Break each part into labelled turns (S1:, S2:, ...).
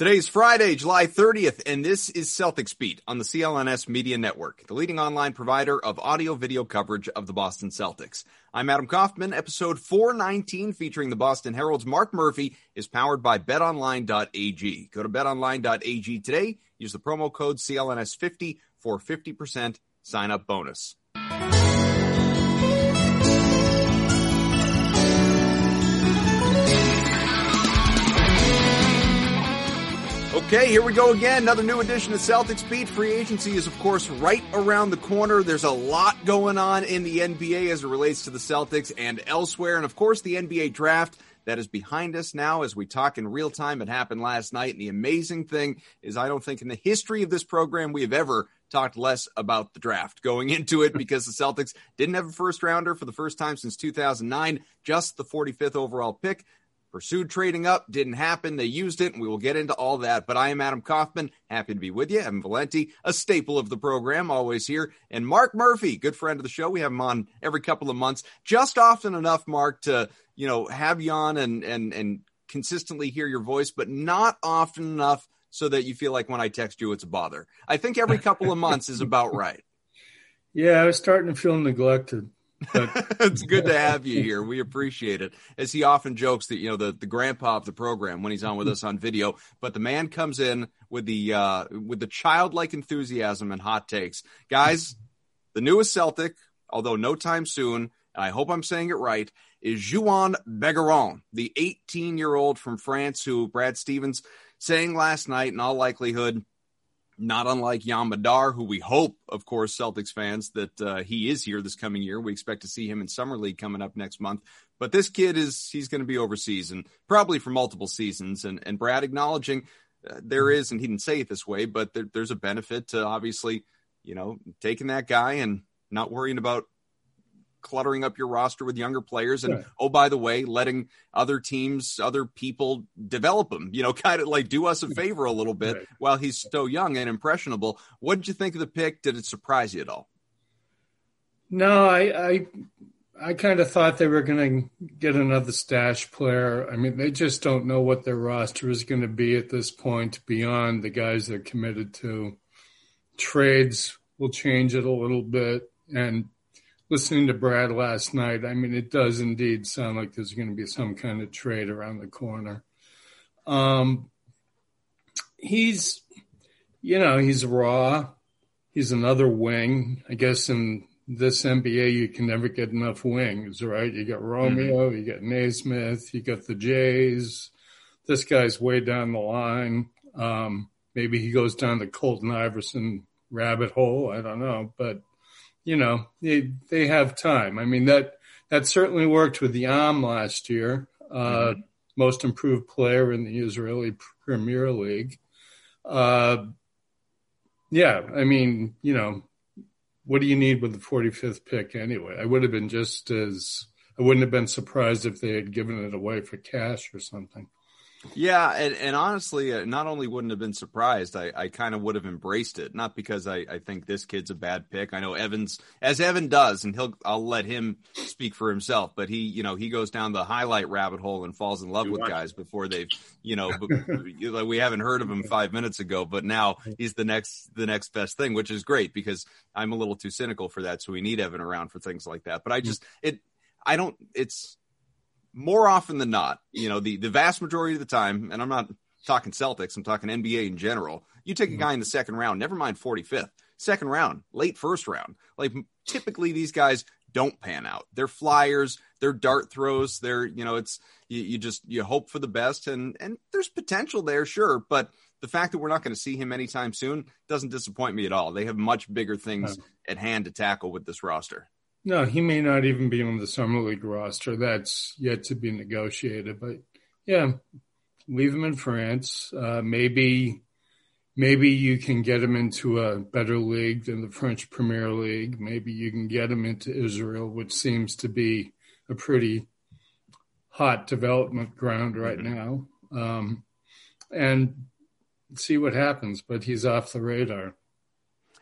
S1: Today's Friday, July 30th, and this is Celtics Beat on the CLNS Media Network, the leading online provider of audio video coverage of the Boston Celtics. I'm Adam Kaufman. Episode 419 featuring the Boston Herald's Mark Murphy is powered by betonline.ag. Go to betonline.ag today. Use the promo code CLNS50 for 50% sign up bonus. Okay, here we go again. Another new edition of Celtics Beat. Free agency is, of course, right around the corner. There's a lot going on in the NBA as it relates to the Celtics and elsewhere. And, of course, the NBA draft that is behind us now as we talk in real time. It happened last night. And the amazing thing is, I don't think in the history of this program we have ever talked less about the draft going into it because the Celtics didn't have a first rounder for the first time since 2009, just the 45th overall pick pursued trading up, didn't happen. They used it, and we will get into all that. But I am Adam Kaufman. Happy to be with you. Evan Valenti, a staple of the program, always here. And Mark Murphy, good friend of the show. We have him on every couple of months, just often enough, Mark, to you know have you on and and and consistently hear your voice, but not often enough so that you feel like when I text you, it's a bother. I think every couple of months is about right.
S2: Yeah, I was starting to feel neglected.
S1: It's good to have you here. We appreciate it. As he often jokes that, you know, the, the grandpa of the program when he's on with us on video, but the man comes in with the uh with the childlike enthusiasm and hot takes. Guys, the newest Celtic, although no time soon, and I hope I'm saying it right, is Juhann Begarin, the 18 year old from France who Brad Stevens saying last night in all likelihood not unlike Yam Madar, who we hope, of course, Celtics fans, that uh, he is here this coming year. We expect to see him in Summer League coming up next month. But this kid is, he's going to be overseas and probably for multiple seasons. And, and Brad acknowledging uh, there is, and he didn't say it this way, but there, there's a benefit to obviously, you know, taking that guy and not worrying about cluttering up your roster with younger players and right. oh by the way letting other teams other people develop him you know kind of like do us a favor a little bit right. while he's so young and impressionable. What did you think of the pick? Did it surprise you at all?
S2: No i i i kind of thought they were going to get another stash player. I mean they just don't know what their roster is going to be at this point beyond the guys they're committed to. Trades will change it a little bit and listening to Brad last night, I mean, it does indeed sound like there's going to be some kind of trade around the corner. Um, he's, you know, he's raw. He's another wing. I guess in this NBA, you can never get enough wings, right? You got Romeo, mm-hmm. you got Nesmith, you got the Jays. This guy's way down the line. Um, maybe he goes down the Colton Iverson rabbit hole. I don't know, but you know, they they have time. I mean that that certainly worked with Yam last year, uh, mm-hmm. most improved player in the Israeli Premier League. Uh, yeah, I mean, you know, what do you need with the 45th pick anyway? I would have been just as I wouldn't have been surprised if they had given it away for cash or something.
S1: Yeah, and, and honestly, uh, not only wouldn't have been surprised, I, I kind of would have embraced it. Not because I, I think this kid's a bad pick. I know Evans, as Evan does, and he'll I'll let him speak for himself. But he, you know, he goes down the highlight rabbit hole and falls in love with guys before they've, you know, like we haven't heard of him five minutes ago, but now he's the next the next best thing, which is great because I'm a little too cynical for that. So we need Evan around for things like that. But I just it I don't it's more often than not, you know, the, the vast majority of the time, and I'm not talking Celtics, I'm talking NBA in general, you take a mm-hmm. guy in the second round, never mind 45th, second round, late first round. Like typically these guys don't pan out. They're flyers, they're dart throws, they're, you know, it's, you, you just, you hope for the best and, and there's potential there, sure. But the fact that we're not going to see him anytime soon doesn't disappoint me at all. They have much bigger things at hand to tackle with this roster.
S2: No, he may not even be on the summer league roster. That's yet to be negotiated. But yeah, leave him in France. Uh, maybe, maybe you can get him into a better league than the French Premier League. Maybe you can get him into Israel, which seems to be a pretty hot development ground right mm-hmm. now. Um, and see what happens. But he's off the radar.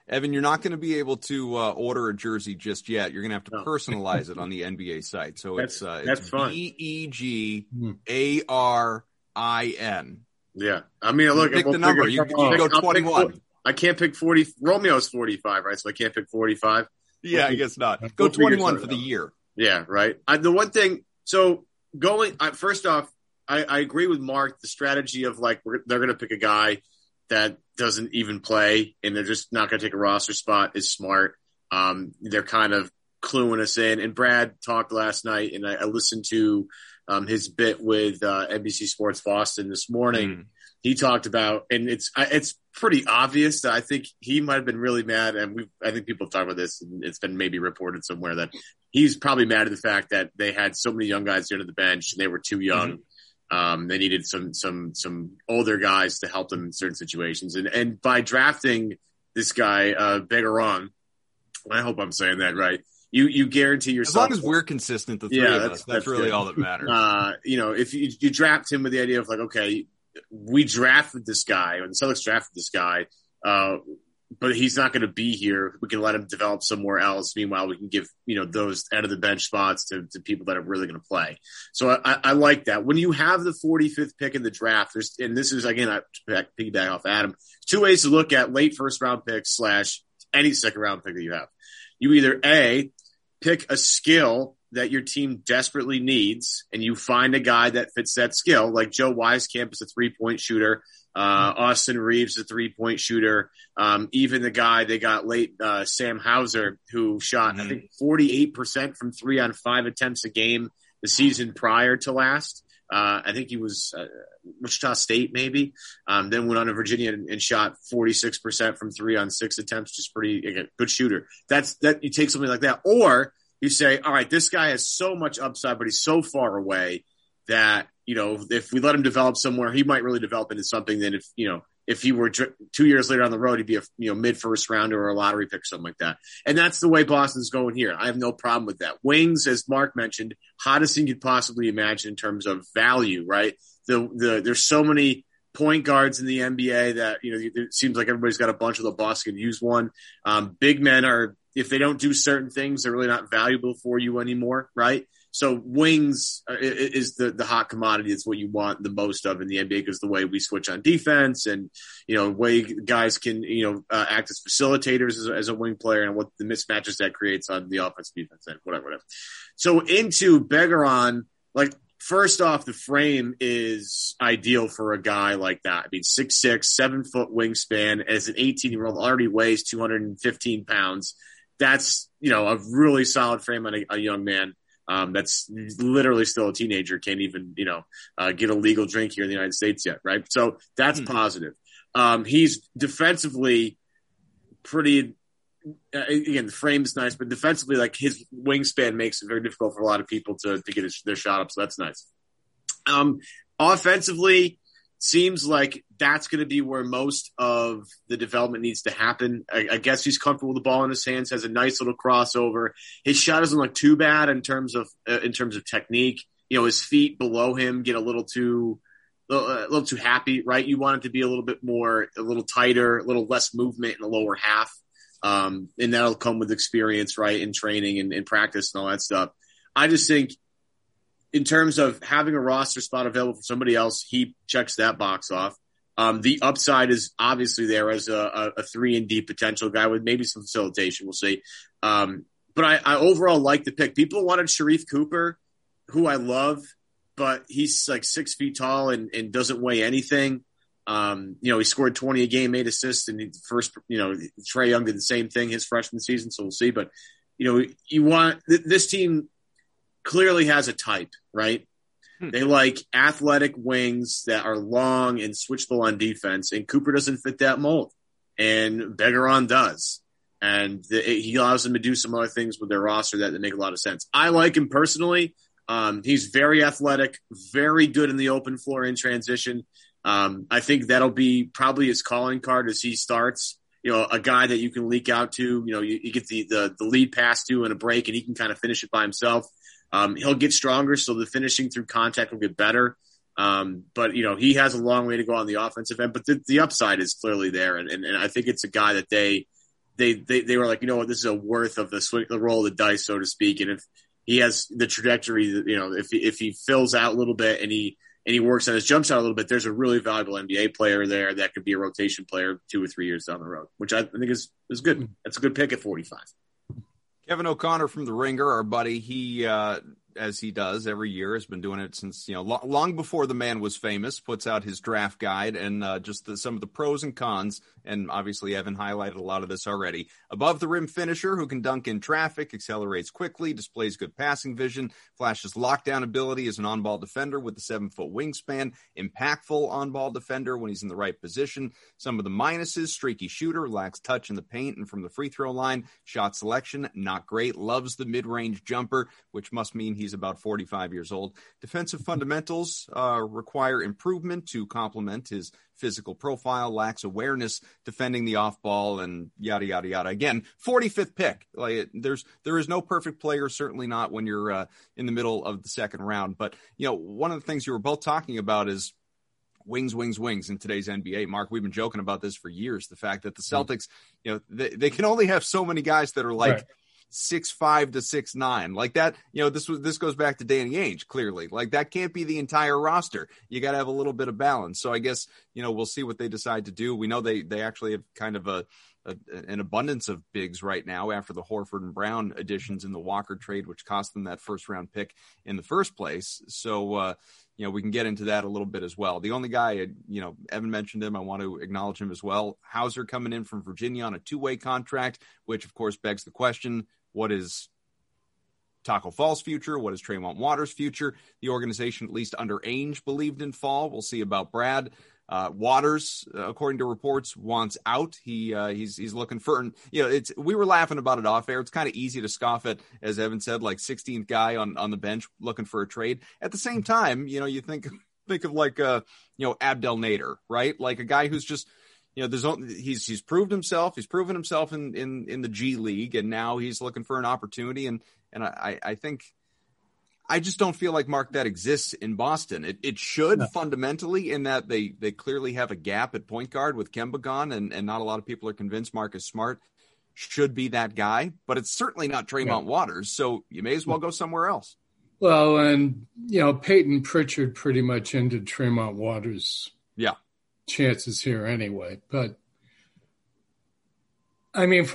S1: Evan, you're not going to be able to uh, order a jersey just yet. You're going to have to no. personalize it on the NBA site. So
S3: that's,
S1: it's uh,
S3: that's
S1: it's B E G A R I N
S3: Yeah, I mean, look,
S1: pick the number. You, you go twenty-one.
S3: I can't pick forty. Romeo's forty-five, right? So I can't pick forty-five.
S1: Yeah, I guess not. Go we'll twenty-one for the year.
S3: Yeah, right. I, the one thing. So going I, first off, I, I, agree with Mark. The strategy of like they're going to pick a guy that doesn't even play and they're just not going to take a roster spot is smart. Um, they're kind of cluing us in. And Brad talked last night, and I, I listened to um, his bit with uh, NBC Sports Boston this morning. Mm. He talked about, and it's it's pretty obvious that I think he might have been really mad, and we I think people have talked about this, and it's been maybe reported somewhere that he's probably mad at the fact that they had so many young guys under the bench and they were too young. Mm-hmm. Um, they needed some some some older guys to help them in certain situations, and and by drafting this guy uh, Begarin, I hope I'm saying that right you you guarantee yourself.
S1: As long as we're consistent, the three yeah, of us, that's, that's really good. all that matters.
S3: Uh, you know, if you, you draft him with the idea of like, okay, we drafted this guy, and the Celtics drafted this guy, uh, but he's not going to be here. We can let him develop somewhere else. Meanwhile, we can give you know those out of the bench spots to, to people that are really going to play. So I, I, like that. When you have the 45th pick in the draft, there's and this is again I piggyback off Adam. Two ways to look at late first round picks slash any second round pick that you have. You either a pick a skill that your team desperately needs and you find a guy that fits that skill, like Joe Wieskamp is a three point shooter. Uh, Austin Reaves, a three point shooter. Um, even the guy they got late, uh, Sam Hauser, who shot, mm-hmm. I think, 48% from three on five attempts a game the season prior to last. Uh, I think he was uh, Wichita State, maybe. Um, then went on to Virginia and, and, shot 46% from three on six attempts, just pretty again, good shooter. That's that you take something like that, or you say, all right, this guy has so much upside, but he's so far away that you know if we let him develop somewhere, he might really develop into something. Then if you know if he were two years later on the road, he'd be a you know mid first rounder or a lottery pick, or something like that. And that's the way Boston's going here. I have no problem with that. Wings, as Mark mentioned, hottest thing you'd possibly imagine in terms of value, right? The the there's so many point guards in the NBA that you know it seems like everybody's got a bunch of the Boston could use one. Um, big men are if they don't do certain things, they're really not valuable for you anymore, right? So wings is the, the hot commodity. It's what you want the most of in the NBA because the way we switch on defense and, you know, way guys can, you know, uh, act as facilitators as, as, a wing player and what the mismatches that creates on the offense, defense, and whatever, whatever. So into Begarin, like, first off, the frame is ideal for a guy like that. I mean, six, six, seven foot wingspan as an 18 year old already weighs 215 pounds. That's, you know, a really solid frame on a, a young man um, that's literally still a teenager, can't even, you know, uh, get a legal drink here in the United States yet, right? So that's mm-hmm. positive. Um, he's defensively pretty. Uh, again, the frame is nice, but defensively, like his wingspan makes it very difficult for a lot of people to to get his, their shot up. So that's nice. Um, offensively, seems like that's going to be where most of the development needs to happen. I, I, guess he's comfortable with the ball in his hands, has a nice little crossover. His shot doesn't look too bad in terms of uh, in terms of technique. You know, his feet below him get a little too a little too happy, right? You want it to be a little bit more, a little tighter, a little less movement in the lower half. Um, and that'll come with experience, right? In training and in practice and all that stuff. I just think in terms of having a roster spot available for somebody else, he checks that box off. Um, the upside is obviously there as a, a, three and D potential guy with maybe some facilitation. We'll see. Um, but I, I, overall like the pick. People wanted Sharife Cooper, who I love, but he's like six feet tall and, and doesn't weigh anything. Um, you know, he scored 20 a game, eight assists, and first, you know, Trae Young did the same thing his freshman season. So we'll see. But, you know, you want th- this team clearly has a type, right? Hmm. They like athletic wings that are long and switchable on defense, and Cooper doesn't fit that mold, and Begarin does. And the, he allows them to do some other things with their roster that, that make a lot of sense. I like him personally. Um, he's very athletic, very good in the open floor in transition. Um, I think that'll be probably his calling card as he starts. You know, a guy that you can leak out to. You know, you, you get the, the the lead pass to in a break, and he can kind of finish it by himself. Um, he'll get stronger, so the finishing through contact will get better. Um, but you know he has a long way to go on the offensive end, but the, the upside is clearly there, and, and, and I think it's a guy that they, they they they were like, you know what, this is a worth of the swing, the roll of the dice, so to speak. And if he has the trajectory, you know, if if he fills out a little bit and he and he works on his jump shot a little bit, there's a really valuable NBA player there that could be a rotation player two or three years down the road, which I think is is good. That's a good pick at 45.
S1: Kevin O'Connor from the Ringer, our buddy, he uh, as he does every year, has been doing it since you know lo- long before the man was famous. Puts out his draft guide and uh, just the, some of the pros and cons. And obviously, Evan highlighted a lot of this already. Above the rim finisher who can dunk in traffic, accelerates quickly, displays good passing vision, flashes lockdown ability as an on-ball defender with the seven-foot wingspan, impactful on-ball defender when he's in the right position. Some of the minuses: streaky shooter, lacks touch in the paint and from the free throw line. Shot selection not great. Loves the mid-range jumper, which must mean he's about 45 years old. Defensive fundamentals uh, require improvement to complement his physical profile, lacks awareness defending the off ball, and yada yada yada. Again, 45th pick. Like there's there is no perfect player, certainly not when you're uh, in the middle of the second round. But you know, one of the things you were both talking about is wings, wings, wings in today's NBA. Mark, we've been joking about this for years. The fact that the Celtics, you know, they, they can only have so many guys that are like. Right six five to six nine like that you know this was this goes back to danny ainge clearly like that can't be the entire roster you got to have a little bit of balance so i guess you know we'll see what they decide to do we know they they actually have kind of a, a an abundance of bigs right now after the horford and brown additions in the walker trade which cost them that first round pick in the first place so uh you know, we can get into that a little bit as well. The only guy, you know, Evan mentioned him. I want to acknowledge him as well. Hauser coming in from Virginia on a two way contract, which of course begs the question what is Taco Fall's future? What is Tremont Waters' future? The organization, at least under Ainge, believed in Fall. We'll see about Brad. Uh, Waters, according to reports, wants out. He uh, he's he's looking for. You know, it's we were laughing about it off air. It's kind of easy to scoff at, as Evan said, like 16th guy on on the bench looking for a trade. At the same time, you know, you think think of like uh you know Abdel Nader, right? Like a guy who's just you know, there's only, he's he's proved himself. He's proven himself in in in the G League, and now he's looking for an opportunity. And and I I think I just don't feel like Mark that exists in Boston. It it should no. fundamentally in that they they clearly have a gap at point guard with Kemba gone, and and not a lot of people are convinced Marcus Smart should be that guy. But it's certainly not Tremont yeah. Waters, so you may as well go somewhere else.
S2: Well, and you know Payton Pritchard pretty much ended Tremont Waters.
S1: Yeah
S2: chances here anyway. But I mean,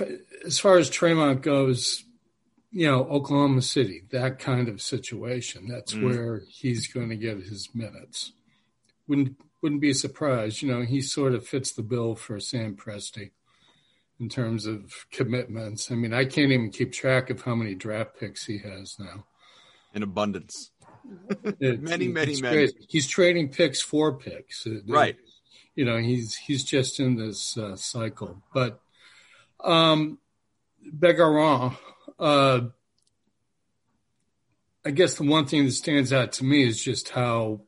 S2: as far as Tremont goes, you know, Oklahoma City, that kind of situation. That's mm. where he's going to get his minutes. Wouldn't wouldn't be surprised. You know, he sort of fits the bill for Sam Presti in terms of commitments. I mean, I can't even keep track of how many draft picks he has now.
S1: In abundance. many, many, many. Great.
S2: He's trading picks for picks.
S1: Right
S2: you know he's he's just in this uh, cycle. But um, Begarin, uh, I guess the one thing that stands out to me is just how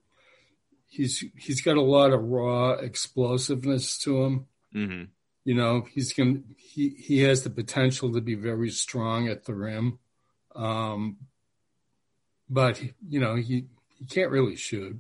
S2: he's he's got a lot of raw explosiveness to him.
S1: Mm-hmm.
S2: You know, he's going he he has the potential to be very strong at the rim, um, but you know he he can't really shoot.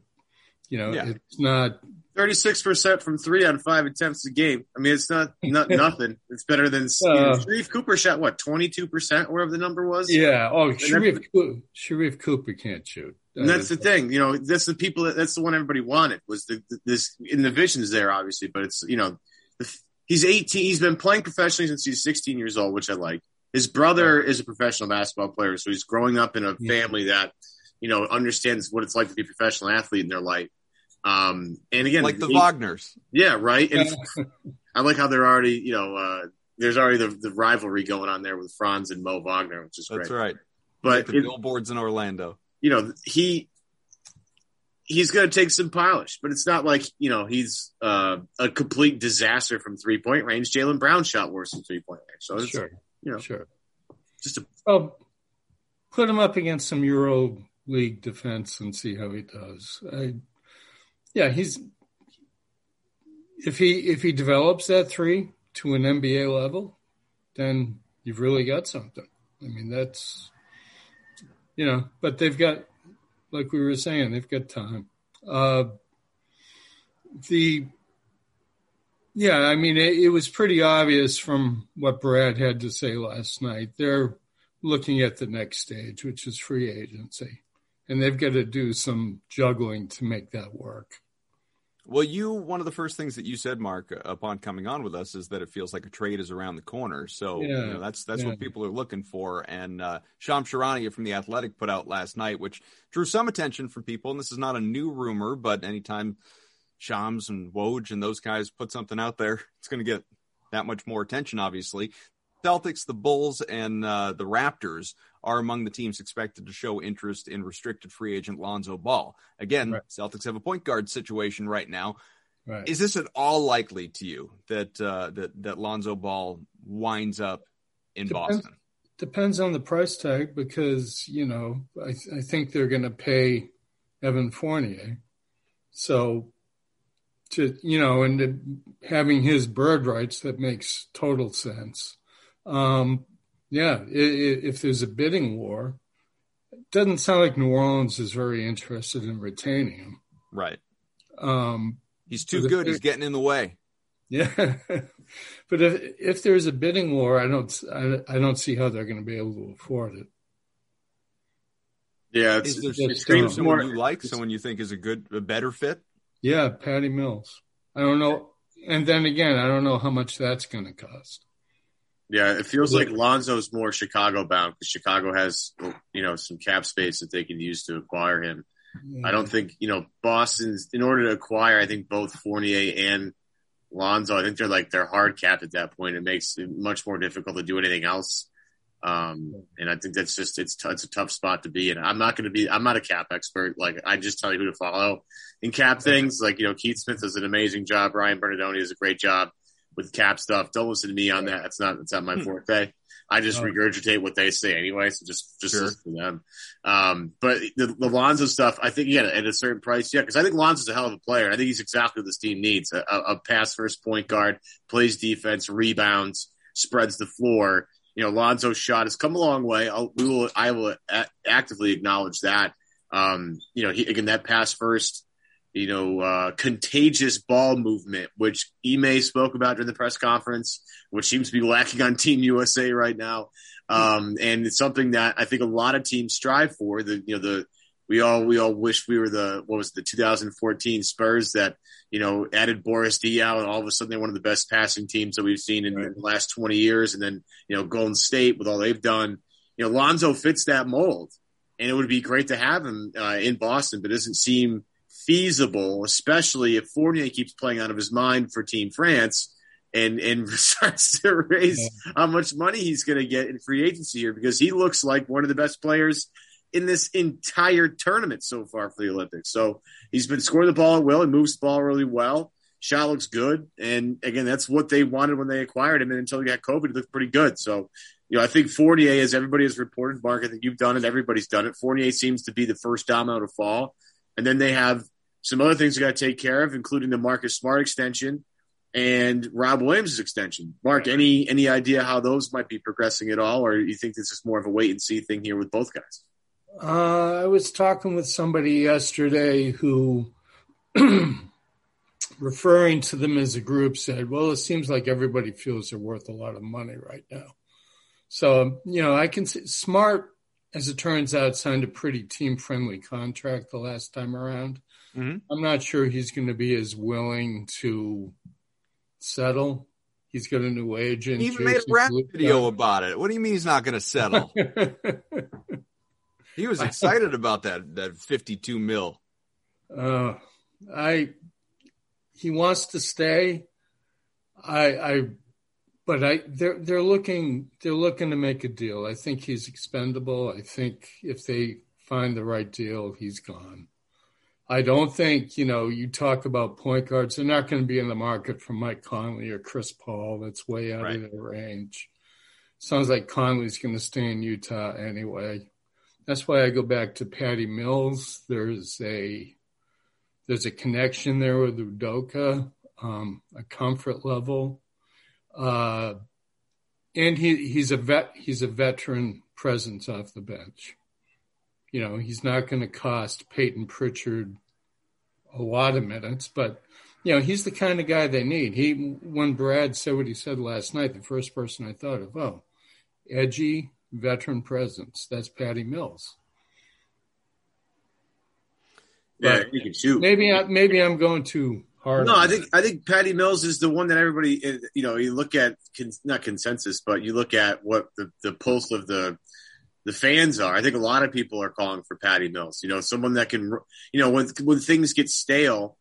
S2: You know, yeah. it's not
S3: 36% from three on five attempts a game. I mean, it's not, not nothing. It's better than uh, you know, Sharife Cooper shot, what, 22%, wherever the number was?
S2: Yeah. Oh, Sharife, Cooper, Sharife Cooper can't shoot.
S3: And that's the thing, you know, that's the people that, that's the one everybody wanted was the, the, this in the visions there, obviously, but it's, you know, the, he's 18. He's been playing professionally since he's 16 years old, which I like. His brother is a professional basketball player, so he's growing up in a family that, you know, understands what it's like to be a professional athlete in their life. Um, and again,
S1: like the he, Wagners.
S3: Yeah, right. And I like how they're already, you know, uh, there's already the, the, rivalry going on there with Franz and Mo Wagner, which is
S1: great.
S3: That's
S1: right.
S3: But
S1: like the it, billboards in Orlando.
S3: You know, he he's going to take some polish, but it's not like you know he's uh, a complete disaster from three point range. Jaylen Brown shot worse from three point range, so it's,
S2: sure,
S3: you know,
S2: sure.
S3: Just a,
S2: well, put him up against some Euro League defense and see how he does. I, yeah, he's if he if he develops that three to an NBA level, then you've really got something. I mean, that's you know, but they've got like we were saying, they've got time. Uh, the yeah, I mean, it, it was pretty obvious from what Brad had to say last night. They're looking at the next stage, which is free agency. and they've got to do some juggling to make that work.
S1: Well, you one of the first things that you said, Mark, upon coming on with us, is that it feels like a trade is around the corner. So yeah, you know, that's that's yeah. what people are looking for. And uh, Shams Charania from the Athletic put out last night, which drew some attention from people. And this is not a new rumor, but anytime Shams and Woj and those guys put something out there, it's going to get that much more attention. Obviously, Celtics, the Bulls, and uh, the Raptors are among the teams expected to show interest in restricted free agent Lonzo Ball. Again, right. Celtics have a point guard situation right now. Right. Is this at all likely to you that uh, that that Lonzo Ball winds up in depends, Boston?
S2: Depends on the price tag because you know I, th- I think they're going to pay Evan Fournier, so to you know and having his bird rights that makes total sense. Um, yeah, if there's a bidding war, it doesn't sound like New Orleans is very interested in retaining him.
S1: Right.
S2: Um,
S1: He's too good. He's getting in the way.
S2: Yeah, but if if there's a bidding war, I don't I, I don't see how they're going to be able to afford it.
S3: Yeah, it's,
S1: is there, it's someone more, you like, someone you think is a good, a better fit.
S2: Yeah, Patty Mills. I don't know, and then again, I don't know how much that's going to cost.
S3: Yeah, it feels like Lonzo's more Chicago bound because Chicago has, you know, some cap space that they can use to acquire him. I don't think, you know, Boston's in order to acquire, I think both Fournier and Lonzo, I think they're like they're hard capped at that point. It makes it much more difficult to do anything else. Um, and I think that's just it's t- it's a tough spot to be in. I'm not going to be I'm not a cap expert. Like I just tell you who to follow in cap things. Like you know, Keith Smith does an amazing job. Ryan Bernardoni does a great job with cap stuff. Don't listen to me on that. That's not that's not my hmm. forte. I just regurgitate what they say anyway. So just just sure. listen to them. Um, but the, the Lonzo stuff, I think, yeah, at a certain price, yeah, because I think Lonzo's a hell of a player. I think he's exactly what this team needs: a, a pass first point guard, plays defense, rebounds, spreads the floor. You know, Lonzo's shot has come a long way. I'll, we will, I will a- actively acknowledge that. Um, you know, he, again, that pass first you know, uh, contagious ball movement, which Ime spoke about during the press conference, which seems to be lacking on Team USA right now. Um, and it's something that I think a lot of teams strive for. The you know the we all we all wish we were the what was the 2014 Spurs that you know added Boris Diaw and all of a sudden they're one of the best passing teams that we've seen in, right. in the last 20 years. And then you know Golden State with all they've done, you know Lonzo fits that mold, and it would be great to have him uh, in Boston, but it doesn't seem feasible, especially if Fournier keeps playing out of his mind for Team France and and starts to raise yeah. how much money he's going to get in free agency here because he looks like one of the best players in this entire tournament so far for the Olympics. So he's been scoring the ball at will. He moves the ball really well. Shot looks good, and again, that's what they wanted when they acquired him. And until he got COVID, he looked pretty good. So, you know, I think Fournier, as everybody has reported, Mark, I think you've done it. Everybody's done it. Fournier seems to be the first domino to fall, and then they have some other things we got to take care of, including the Marcus Smart extension and Rob Williams' extension. Mark, any any idea how those might be progressing at all, or you think this is more of a wait and see thing here with both guys?
S2: Uh, I was talking with somebody yesterday who, referring to them as a group, said, "Well, it seems like everybody feels they're worth a lot of money right now." So you know, I can see Smart, as it turns out, signed a pretty team friendly contract the last time around. Mm-hmm. I'm not sure he's going to be as willing to settle. He's got a new agent.
S1: He even made a rap video about it. What do you mean he's not going to settle? he was excited about that that 52 mil.
S2: Uh, I he wants to stay. I I but I they're they're looking they're looking to make a deal. I think he's expendable. I think if they find the right deal, he's gone. I don't think, you know, you talk about point guards, they're not going to be in the market for Mike Conley or Chris Paul. That's way out right. of their range. Sounds like Conley's going to stay in Utah anyway. That's why I go back to Patty Mills. There's a there's a connection there with Udoka, um, a comfort level, uh, and he he's a vet. He's a veteran presence off the bench you know, he's not going to cost Payton Pritchard a lot of minutes, but you know, he's the kind of guy they need. He, when Brad said what he said last night, the first person I thought of, oh, edgy veteran presence. That's Patty Mills.
S3: Yeah, he can shoot.
S2: Maybe I, maybe I'm going too hard.
S3: No, I think I think Patty Mills is the one that everybody you know you look at not consensus, but you look at what the the pulse of the the fans are. I think a lot of people are calling for Patty Mills. You know, someone that can you know when when things get stale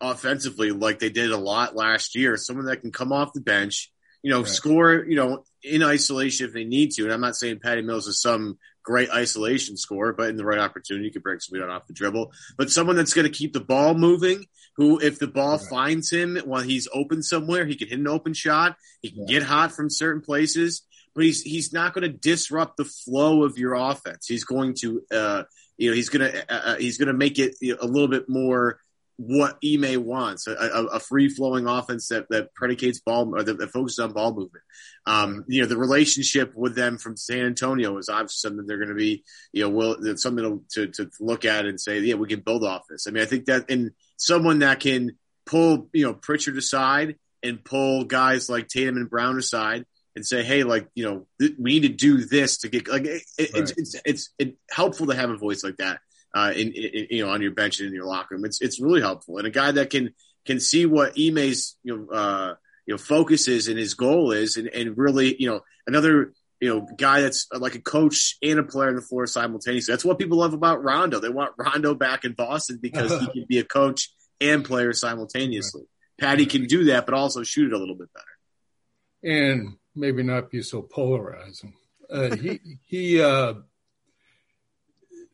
S3: offensively, like they did a lot last year, someone that can come off the bench, you know, right. score, you know, in isolation if they need to. And I'm not saying Patty Mills is some great isolation scorer, but in the right opportunity, you could bring somebody on off the dribble. But someone that's going to keep the ball moving, who, if the ball right. finds him while he's open somewhere, he can hit an open shot. He can get hot from certain places, but he's he's not going to disrupt the flow of your offense. He's going to, uh, you know, he's going to uh, uh, he's going to make it a little bit more what Ime wants a, a, free flowing offense that, that predicates ball or that, that, focuses on ball movement. Um, you know, the relationship with them from San Antonio is obviously something they're going to be, you know, will, something to, to, to look at and say, yeah, we can build off this. I mean, I think that in someone that can pull, you know, Pritchard aside and pull guys like Tatum and Brown aside and say, hey, like, you know, th- we need to do this to get, like, it, right. it's, it's, it's, it's helpful to have a voice like that uh, in, in, you know on your bench and in your locker room. It's it's really helpful, and a guy that can can see what Ime's you know uh, you know focus is and his goal is, and, and really you know another you know guy that's like a coach and a player on the floor simultaneously. That's what people love about Rondo. They want Rondo back in Boston because he can be a coach and player simultaneously. Patty can do that, but also shoot it a little bit better,
S2: and maybe not be so polarizing. Uh, he he. Uh,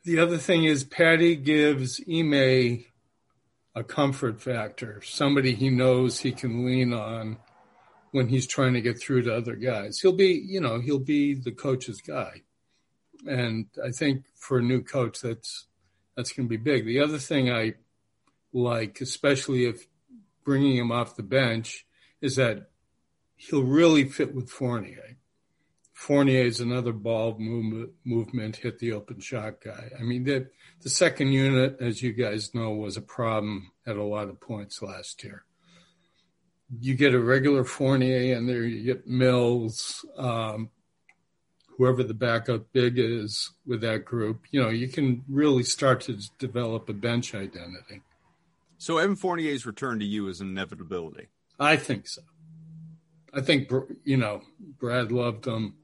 S2: the other thing is Patty gives Ime a comfort factor, somebody he knows he can lean on when he's trying to get through to other guys. He'll be, you know, he'll be the coach's guy. And I think for a new coach, that's that's going to be big. The other thing I like, especially if bringing him off the bench, is that he'll really fit with Fournier. Fournier is another ball movement, movement, hit the open shot guy. I mean, the, the second unit, as you guys know, was a problem at a lot of points last year. You get a regular Fournier and there you get Mills, um, whoever the backup big is with that group. You know, you can really start to develop a bench identity.
S1: So Evan Fournier's return to you is an inevitability.
S2: I think so. I think you know Brad loved him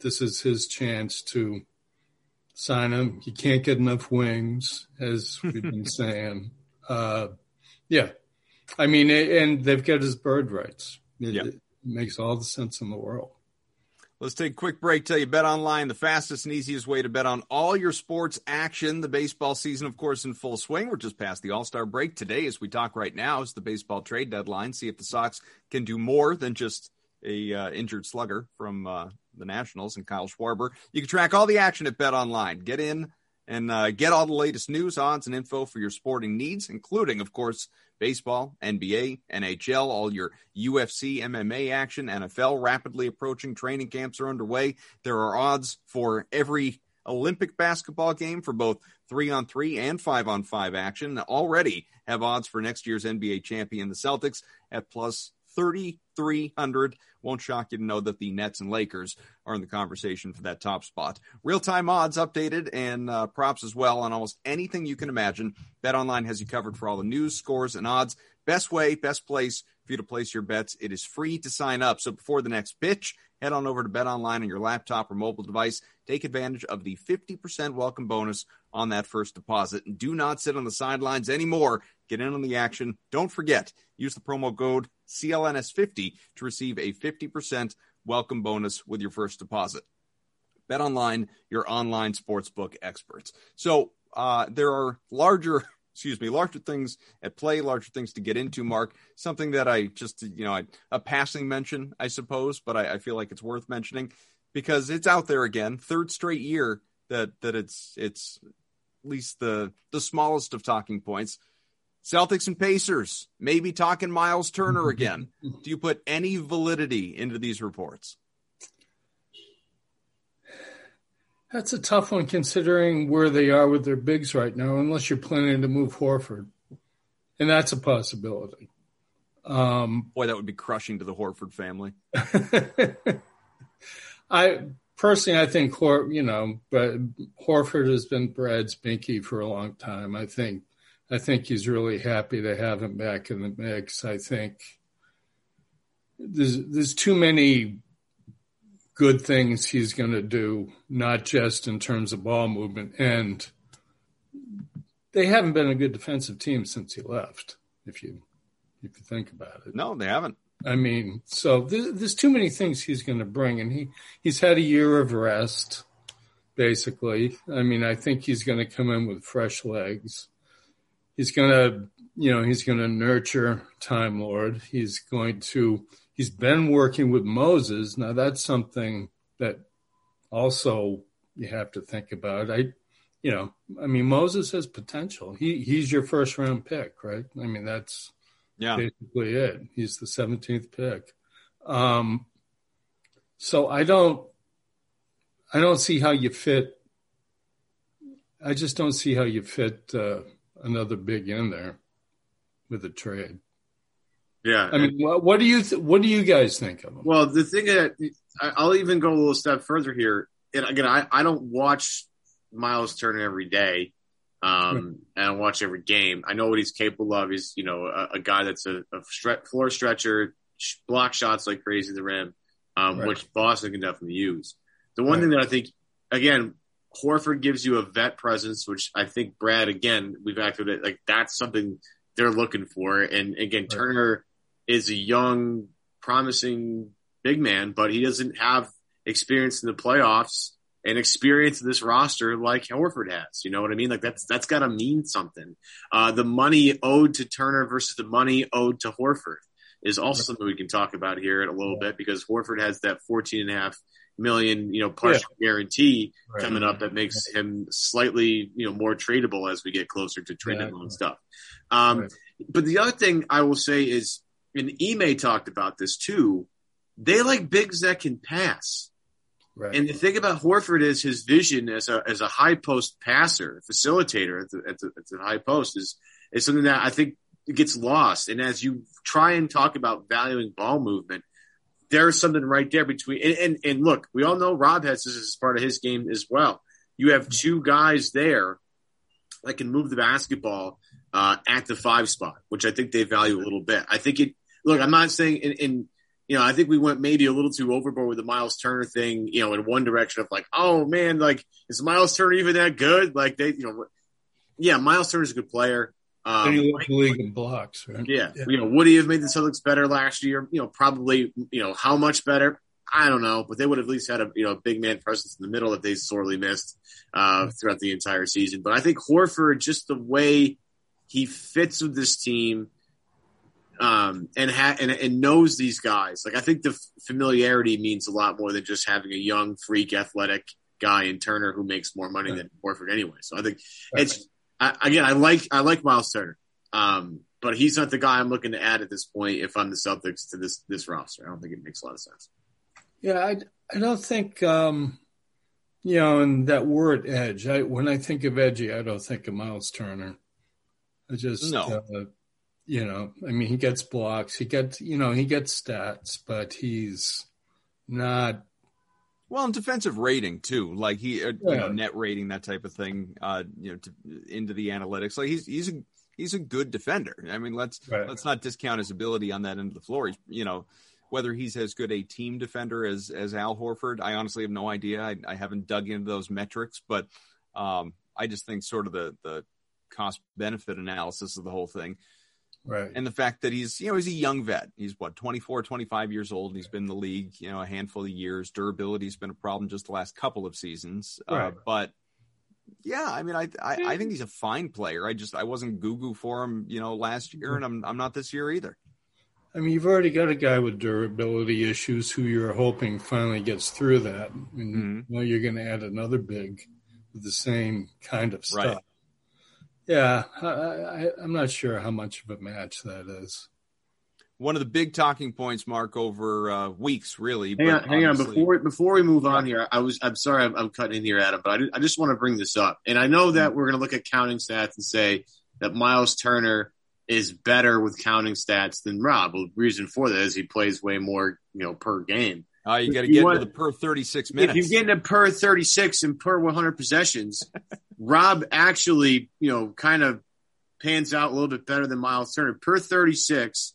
S2: this is his chance to sign him. He can't get enough wings, as we've been saying. Uh, yeah, I mean, and they've got his bird rights. It, yeah. it makes all the sense in the world.
S1: Let's take a quick break. Tell you Bet Online, the fastest and easiest way to bet on all your sports action. The baseball season, of course, in full swing. We're just past the All Star break today. As we talk right now, is the baseball trade deadline. See if the Sox can do more than just a uh, injured slugger from uh, the Nationals and Kyle Schwarber. You can track all the action at Bet Online. Get in and uh, get all the latest news, odds, and info for your sporting needs, including, of course, baseball, NBA, NHL, all your UFC, MMA action, NFL. Rapidly approaching training camps are underway. There are odds for every Olympic basketball game for both three on three and five on five action. Already have odds for next year's NBA champion, the Celtics, at plus 3,300. Won't shock you to know that the Nets and Lakers are in the conversation for that top spot. Real time odds updated and uh, props as well on almost anything you can imagine. Bet Online has you covered for all the news, scores, and odds. Best way, best place for you to place your bets. It is free to sign up. So before the next pitch, head on over to Bet Online on your laptop or mobile device. Take advantage of the 50% welcome bonus on that first deposit. And do not sit on the sidelines anymore. Get in on the action. Don't forget, use the promo code CLNS50 to receive a 50% welcome bonus with your first deposit. Bet online, your online sportsbook experts. So uh, there are larger, excuse me, larger things at play, larger things to get into. Mark, something that I just, you know, a passing mention, I suppose, but I, I feel like it's worth mentioning because it's out there again, third straight year that that it's it's at least the the smallest of talking points. Celtics and Pacers, maybe talking Myles Turner again. Do you put any validity into these reports?
S2: That's a tough one considering where they are with their bigs right now, unless you're planning to move Horford. And that's a possibility. Um,
S1: Boy, that would be crushing to the Horford family.
S2: I personally, I think Hor, you know, but Horford has been Brad's binky for a long time. I think, I think he's really happy to have him back in the mix. I think there's there's too many good things he's going to do, not just in terms of ball movement. And they haven't been a good defensive team since he left. If you if you think about it,
S1: no, they haven't.
S2: I mean, so there's, there's too many things he's going to bring, and he he's had a year of rest, basically. I mean, I think he's going to come in with fresh legs. He's going to, you know, he's going to nurture Time Lord. He's going to. He's been working with Moses. Now that's something that also you have to think about. I, you know, I mean, Moses has potential. He he's your first round pick, right? I mean, that's
S1: yeah.
S2: basically it. He's the 17th pick. Um, so I don't, I don't see how you fit. I just don't see how you fit uh, another big in there with a trade.
S3: Yeah,
S2: I mean, what, what do you th- what do you guys think of him?
S3: Well, the thing that I'll even go a little step further here. And again, I, I don't watch Myles Turner every day, um, and I watch every game. I know what he's capable of. He's, you know, a, a guy that's a, a stre- floor stretcher, block shots like crazy the rim, um, right. which Boston can definitely use. The one right. thing that I think, again, Horford gives you a vet presence, which I think Brad, again, we've acted it like that's something they're looking for. And again, right. Turner is a young, promising big man, but he doesn't have experience in the playoffs and experience this roster like Horford has. You know what I mean? Like that's that's got to mean something. Uh, the money owed to Turner versus the money owed to Horford is also something we can talk about here in a little bit because Horford has that 14 and a half million, you know, partial yeah. guarantee right. coming up that makes him slightly, you know, more tradable as we get closer to yeah. and stuff. Um, right. But the other thing I will say is, and Ime talked about this too. They like bigs that can pass. Right. And the thing about Horford is his vision as a as a high post passer, facilitator at the, at the, at the high post is is something that I think gets lost. And as you try and talk about valuing ball movement, there's something right there between. And, and, and look, we all know Rob has this as part of his game as well. You have two guys there that can move the basketball uh, at the five spot, which I think they value a little bit. I think it. Look, I'm not saying in, in you know, I think we went maybe a little too overboard with the Myles Turner thing, you know, in one direction of like, oh man, like, is Myles Turner even that good? Like, they, you know, yeah, Myles Turner's a good player.
S2: Um, he led the league in blocks, right?
S3: Yeah. yeah. You know, would he have made the Celtics better last year? You know, probably, you know, how much better? I don't know, but they would have at least had a, you know, big man presence in the middle that they sorely missed, uh, throughout the entire season. But I think Horford, just the way he fits with this team, um, and, ha- and and knows these guys. Like I think the f- familiarity means a lot more than just having a young, freak, athletic guy in Turner who makes more money right. than Horford anyway. So I think right. it's I, again I like I like Myles Turner, um, but he's not the guy I'm looking to add at this point. If I'm the Celtics to this this roster, I don't think it makes a lot of sense.
S2: Yeah, I I don't think. Um, you know, and that word edge. I, when I think of edgy, I don't think of Myles Turner. I just
S1: no.
S2: Uh, you know, I mean, he gets blocks, he gets, you know, he gets stats, but he's not.
S1: Well, in defensive rating too, like he, uh, yeah. you know, net rating, that type of thing, uh, you know, to, into the analytics. Like he's he's a he's a good defender. I mean, let's right. let's not discount his ability on that end of the floor. He's, you know, whether he's as good a team defender as as Al Horford, I honestly have no idea. I, I haven't dug into those metrics, but um, I just think sort of the the cost benefit analysis of the whole thing
S2: Right.
S1: And the fact that he's, you know, he's a young vet. He's what, 24, 25 years old. And he's been in the league, you know, a handful of years. Durability's been a problem just the last couple of seasons. Uh, right. Uh, but yeah, I mean, I, I, I think he's a fine player. I just I wasn't goo goo for him, you know, last year, and I'm I'm not this year either.
S2: I mean, you've already got a guy with durability issues who you're hoping finally gets through that, and mm-hmm. you know you're going to add another big with the same kind of stuff. Right. Yeah, I, am not sure how much of a match that is.
S1: One of the big talking points, Mark, over uh, weeks, really.
S3: Hang on, hang on. Before before we move on here, I was I'm sorry I'm, I'm cutting in here, Adam, but I, I just want to bring this up, and I know that we're going to look at counting stats and say that Myles Turner is better with counting stats than Rob. Well, the reason for that is he plays way more, you know, per game.
S1: Uh, you got to get want, into the per 36 minutes.
S3: If you get into per 36 and per 100 possessions, Rob actually, you know, kind of pans out a little bit better than Myles Turner. Per 36,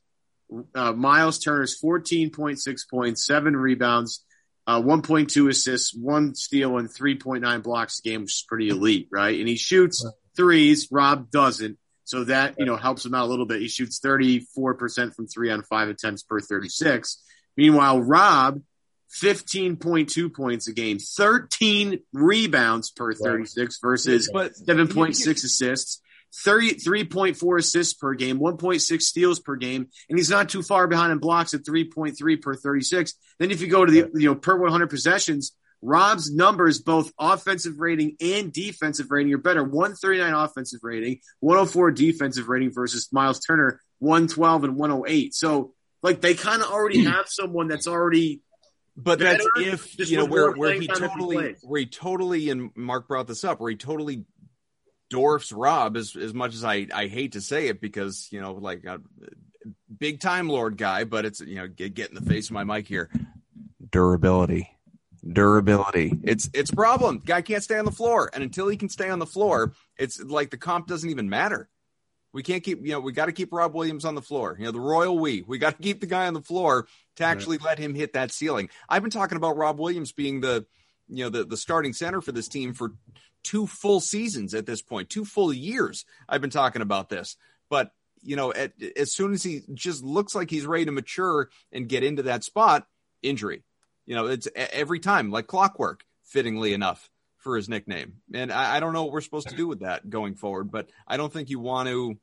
S3: uh, Myles Turner's 14.6 points, seven rebounds, uh, 1.2 assists, one steal, and 3.9 blocks a game, which is pretty elite, right? And he shoots threes. Rob doesn't. So that, you know, helps him out a little bit. He shoots 34% from three on five attempts per 36. Meanwhile, Rob, 15.2 points a game, 13 rebounds per 36 versus 7.6 assists. 33.4 assists per game, 1.6 steals per game, and he's not too far behind in blocks at 3.3 per 36. Then if you go to the, you know, per 100 possessions, Rob's numbers, both offensive rating and defensive rating, are better. 139 offensive rating, 104 defensive rating versus Myles Turner, 112 and 108. So, like, they kind of already have someone that's already.
S1: But that's if you know where, where he totally where he totally and Mark brought this up where he totally dwarfs Rob as as much as I I hate to say it because you know like a big time Lord guy, but it's you know get, get in the face of my mic here. Durability, durability. It's it's a problem. Guy can't stay on the floor, and until he can stay on the floor, it's like the comp doesn't even matter. We can't keep, you know, we got to keep Rob Williams on the floor. You know, the royal we. We got to keep the guy on the floor to actually right. let him hit that ceiling. I've been talking about Rob Williams being the, you know, the the starting center for this team for two full seasons at this point, two full years. I've been talking about this, but you know, at, as soon as he just looks like he's ready to mature and get into that spot, injury. You know, it's every time like clockwork, fittingly enough for his nickname. And I, I don't know what we're supposed to do with that going forward, but I don't think you want to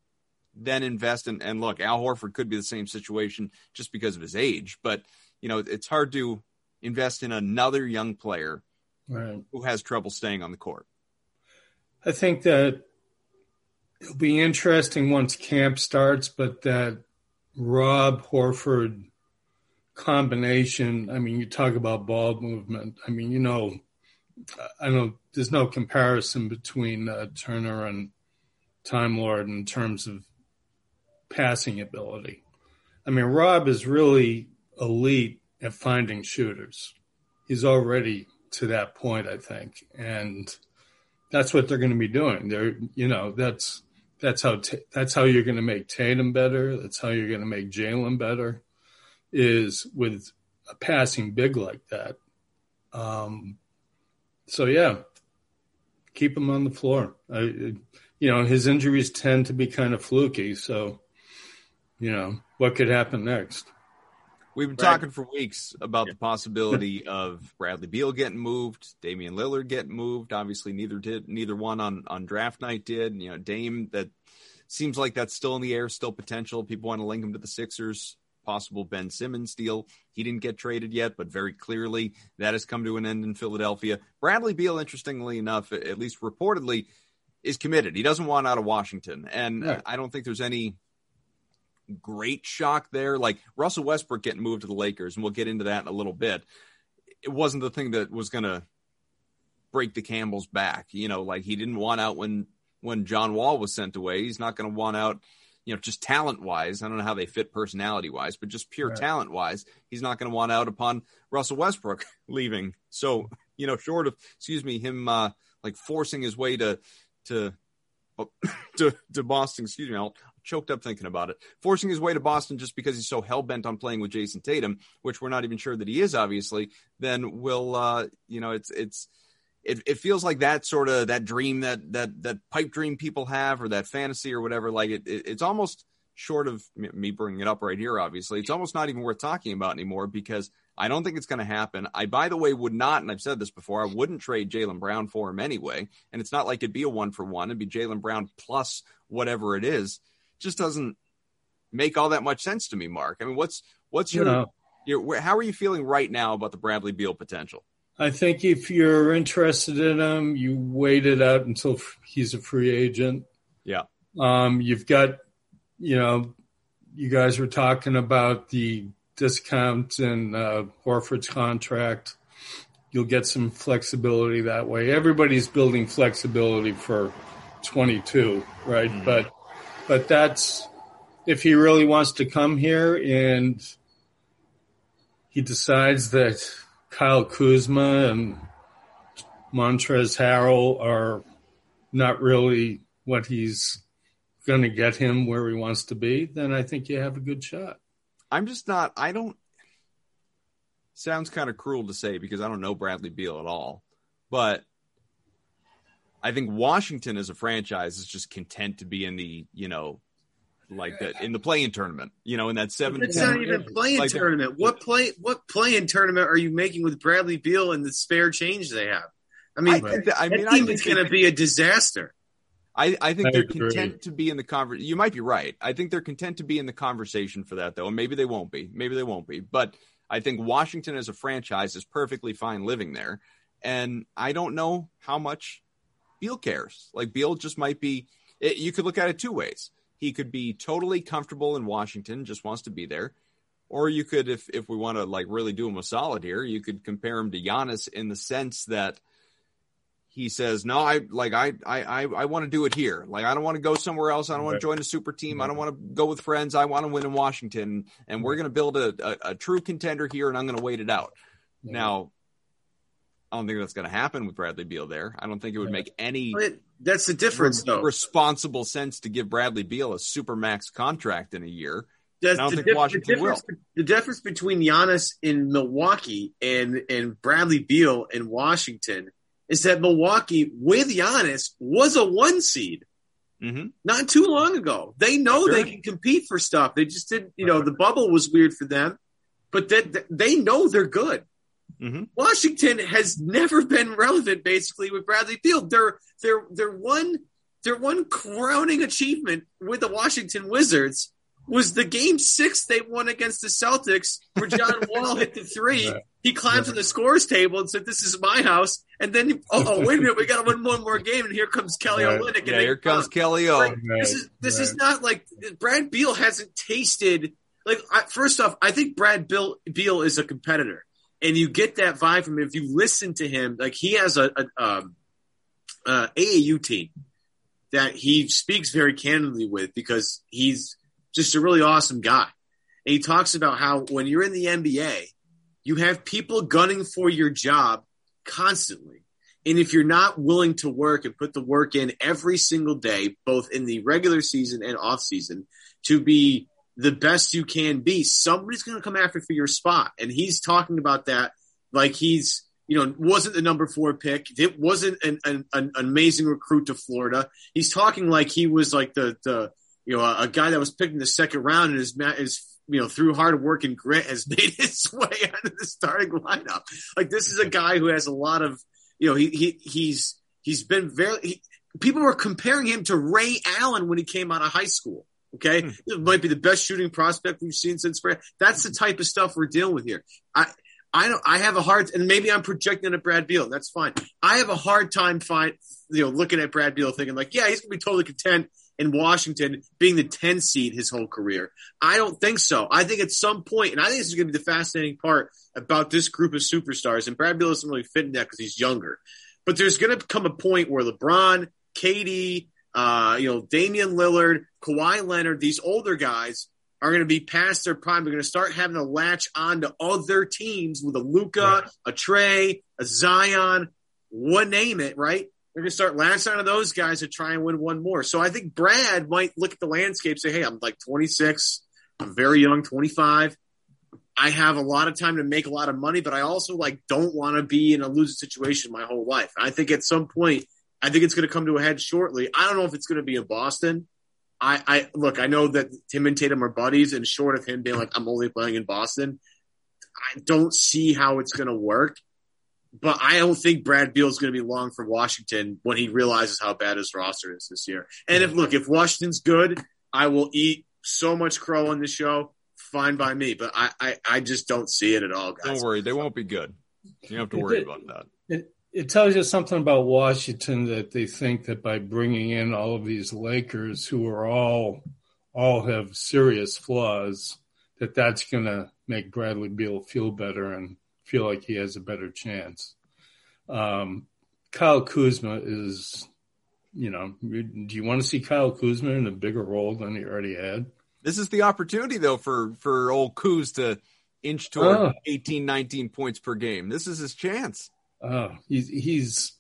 S1: then invest in. And look, Al Horford could be the same situation just because of his age, but you know, it's hard to invest in another young player right. who has trouble staying on the court.
S2: I think that it'll be interesting once camp starts, but that Rob Horford combination, I mean, you talk about ball movement. I mean, you know, I know there's no comparison between uh, Turner and Time Lord in terms of passing ability. I mean, Rob is really elite at finding shooters. He's already to that point, I think. And that's what they're going to be doing. They're, you know, that's that's how t- that's how you're going to make Tatum better. That's how you're going to make Jaylen better, is with a passing big like that. Um, so yeah, keep him on the floor. I, you know, his injuries tend to be kind of fluky. So, you know, what could happen next?
S1: We've been Brad, talking for weeks about yeah. the possibility of Bradley Beal getting moved, Damian Lillard getting moved. Obviously, neither did neither one on on draft night did. You know, Dame that seems like that's still in the air, still potential. People want to link him to the Sixers. Possible Ben Simmons deal. He didn't get traded yet, but very clearly that has come to an end in Philadelphia. Bradley Beal, interestingly enough, at least reportedly, is committed. He doesn't want out of Washington, and. I don't think there's any great shock there. Like Russell Westbrook getting moved to the Lakers, and we'll get into that in a little bit. It wasn't the thing that was going to break the Campbell's back. You know, like he didn't want out when when John Wall was sent away. He's not going to want out. You know, just talent wise, I don't know how they fit personality wise, but just pure right. talent wise, he's not going to want out upon Russell Westbrook leaving. So, you know, short of, excuse me, him uh, like forcing his way to to to, to Boston. Excuse me, I'll, choked up thinking about it. Forcing his way to Boston just because he's so hell bent on playing with Jayson Tatum, which we're not even sure that he is, obviously. Then will uh, you know it's it's it, it feels like that sort of that dream that that that pipe dream people have or that fantasy or whatever. Like it, it it's almost short of me bringing it up right here. Obviously, it's almost not even worth talking about anymore because I don't think it's going to happen. I, by the way, would not, and I've said this before, I wouldn't trade Jaylen Brown for him anyway. And it's not like it'd be a one for one. It'd be Jaylen Brown plus whatever it is it just doesn't make all that much sense to me, Mark. I mean, what's what's your, you know, your how are you feeling right now about the Bradley Beal potential?
S2: I think if you're interested in him, you wait it out until he's a free agent.
S1: Yeah.
S2: Um, you've got, you know, you guys were talking about the discount in uh, Horford's contract. You'll get some flexibility that way. Everybody's building flexibility for 22, right? Mm-hmm. But but that's if he really wants to come here and he decides that Kyle Kuzma and Montrezl Harrell are not really what he's going to get him where he wants to be, then I think you have a good shot.
S1: I'm just not. I don't. Sounds kind of cruel to say because I don't know Bradley Beal at all, but I think Washington as a franchise is just content to be in the you know like that in the play-in tournament. You know, in that seven.
S3: It's not even playing like tournament. What play? What play-in tournament are you making with Bradley Beal and the spare change they have? I mean, I, that, I mean, that team is going to be a disaster.
S1: I, I think I they're agree. content to be in the conversation. You might be right. I think they're content to be in the conversation for that, though. And maybe they won't be. Maybe they won't be. But I think Washington as a franchise is perfectly fine living there. And I don't know how much Beal cares. Like Beal just might be. It, you could look at it two ways. He could be totally comfortable in Washington, just wants to be there. Or you could, if if we want to like really do him a solid here, you could compare him to Giannis in the sense that he says, "No, I like I I I want to do it here. Like I don't want to go somewhere else. I don't want to join a super team. I don't want to go with friends. I want to win in Washington, and we're going to build a, a, a, true contender here, and I'm going to wait it out." Yeah. Now, I don't think that's going to happen with Bradley Beal there. I don't think it would make any.
S3: That's the difference,
S1: re-
S3: though.
S1: Responsible sense to give Bradley Beal a super max contract in a year. That's I don't think diff- Washington
S3: the will. The difference between Giannis in Milwaukee and and Bradley Beal in Washington is that Milwaukee, with Giannis, was a one seed. Mm-hmm. Not too long ago. They know sure. they can compete for stuff. They just didn't, you know, the bubble was weird for them, but that they know they're good. Mm-hmm. Washington has never been relevant basically with Bradley Beal. Their their their one their one crowning achievement with the Washington Wizards was the game six they won against the Celtics where John Wall hit the three. He climbs on the scores table and said, This is my house. And then, oh, wait a minute, we got to win one more game. And here comes Kelly right. Olynyk.
S1: Yeah, here comes uh, Kelly O. Right.
S3: This is this right. is not like Brad Beal hasn't tasted. Like, I, first off, I think Brad Bill, Beal is a competitor. And you get that vibe from him if you listen to him. Like, he has a, a um, uh, AAU team that he speaks very candidly with because he's just a really awesome guy. And he talks about how when you're in the NBA, you have people gunning for your job constantly. And if you're not willing to work and put the work in every single day, both in the regular season and off season, to be the best you can be, somebody's going to come after for your spot. And he's talking about that like he's, you know, wasn't the number four pick. It wasn't an, an, an amazing recruit to Florida. He's talking like he was like the, the, you know, a, a guy that was picked in the second round and is, is you know, through hard work and grit has made his way out of the starting lineup. Like this is a guy who has a lot of, you know, he, he he's he's been very. He, people were comparing him to Ray Allen when he came out of high school. Okay, hmm. it might be the best shooting prospect we've seen since. Brad. That's the type of stuff we're dealing with here. I. I don't. I have a hard, and maybe I'm projecting at Brad Beal. That's fine. I have a hard time find, you know, looking at Brad Beal, thinking like, yeah, he's gonna be totally content in Washington being the 10 seed his whole career. I don't think so. I think at some point, and I think this is going to be the fascinating part about this group of superstars, and Brad Beal doesn't really fit in that because he's younger. But there's going to come a point where LeBron, KD, uh, you know, Damian Lillard, Kawhi Leonard, these older guys are going to be past their prime. They're going to start having to latch on to other teams with a Luka, right. a Trae, a Zion, what name it, right? They're going to start latching on to those guys to try and win one more. So I think Brad might look at the landscape, say, "Hey, I'm like 26, I'm very young, 25. I have a lot of time to make a lot of money, but I also like don't want to be in a losing situation my whole life. I think at some point, I think it's going to come to a head shortly. I don't know if it's going to be in Boston. I, I look, I know that Tim and Tatum are buddies, and short of him being like, I'm only playing in Boston, I don't see how it's going to work but I don't think Brad Beal is going to be long for Washington when he realizes how bad his roster is this year. And if look, if Washington's good, I will eat so much crow on the show. Fine by me, but I, I, I just don't see it at all, guys.
S1: Don't worry, they won't be good. You don't have to worry about that.
S2: It, tells you something about Washington that they think that by bringing in all of these Lakers who are all all have serious flaws, that that's going to make Bradley Beal feel better and feel like he has a better chance. Um, Kyle Kuzma is, you know, do you want to see Kyle Kuzma in a bigger role than he already had?
S1: This is the opportunity, though, for for old Kuz to inch toward oh. 18, 19 points per game. This is his chance.
S2: Oh, he's he's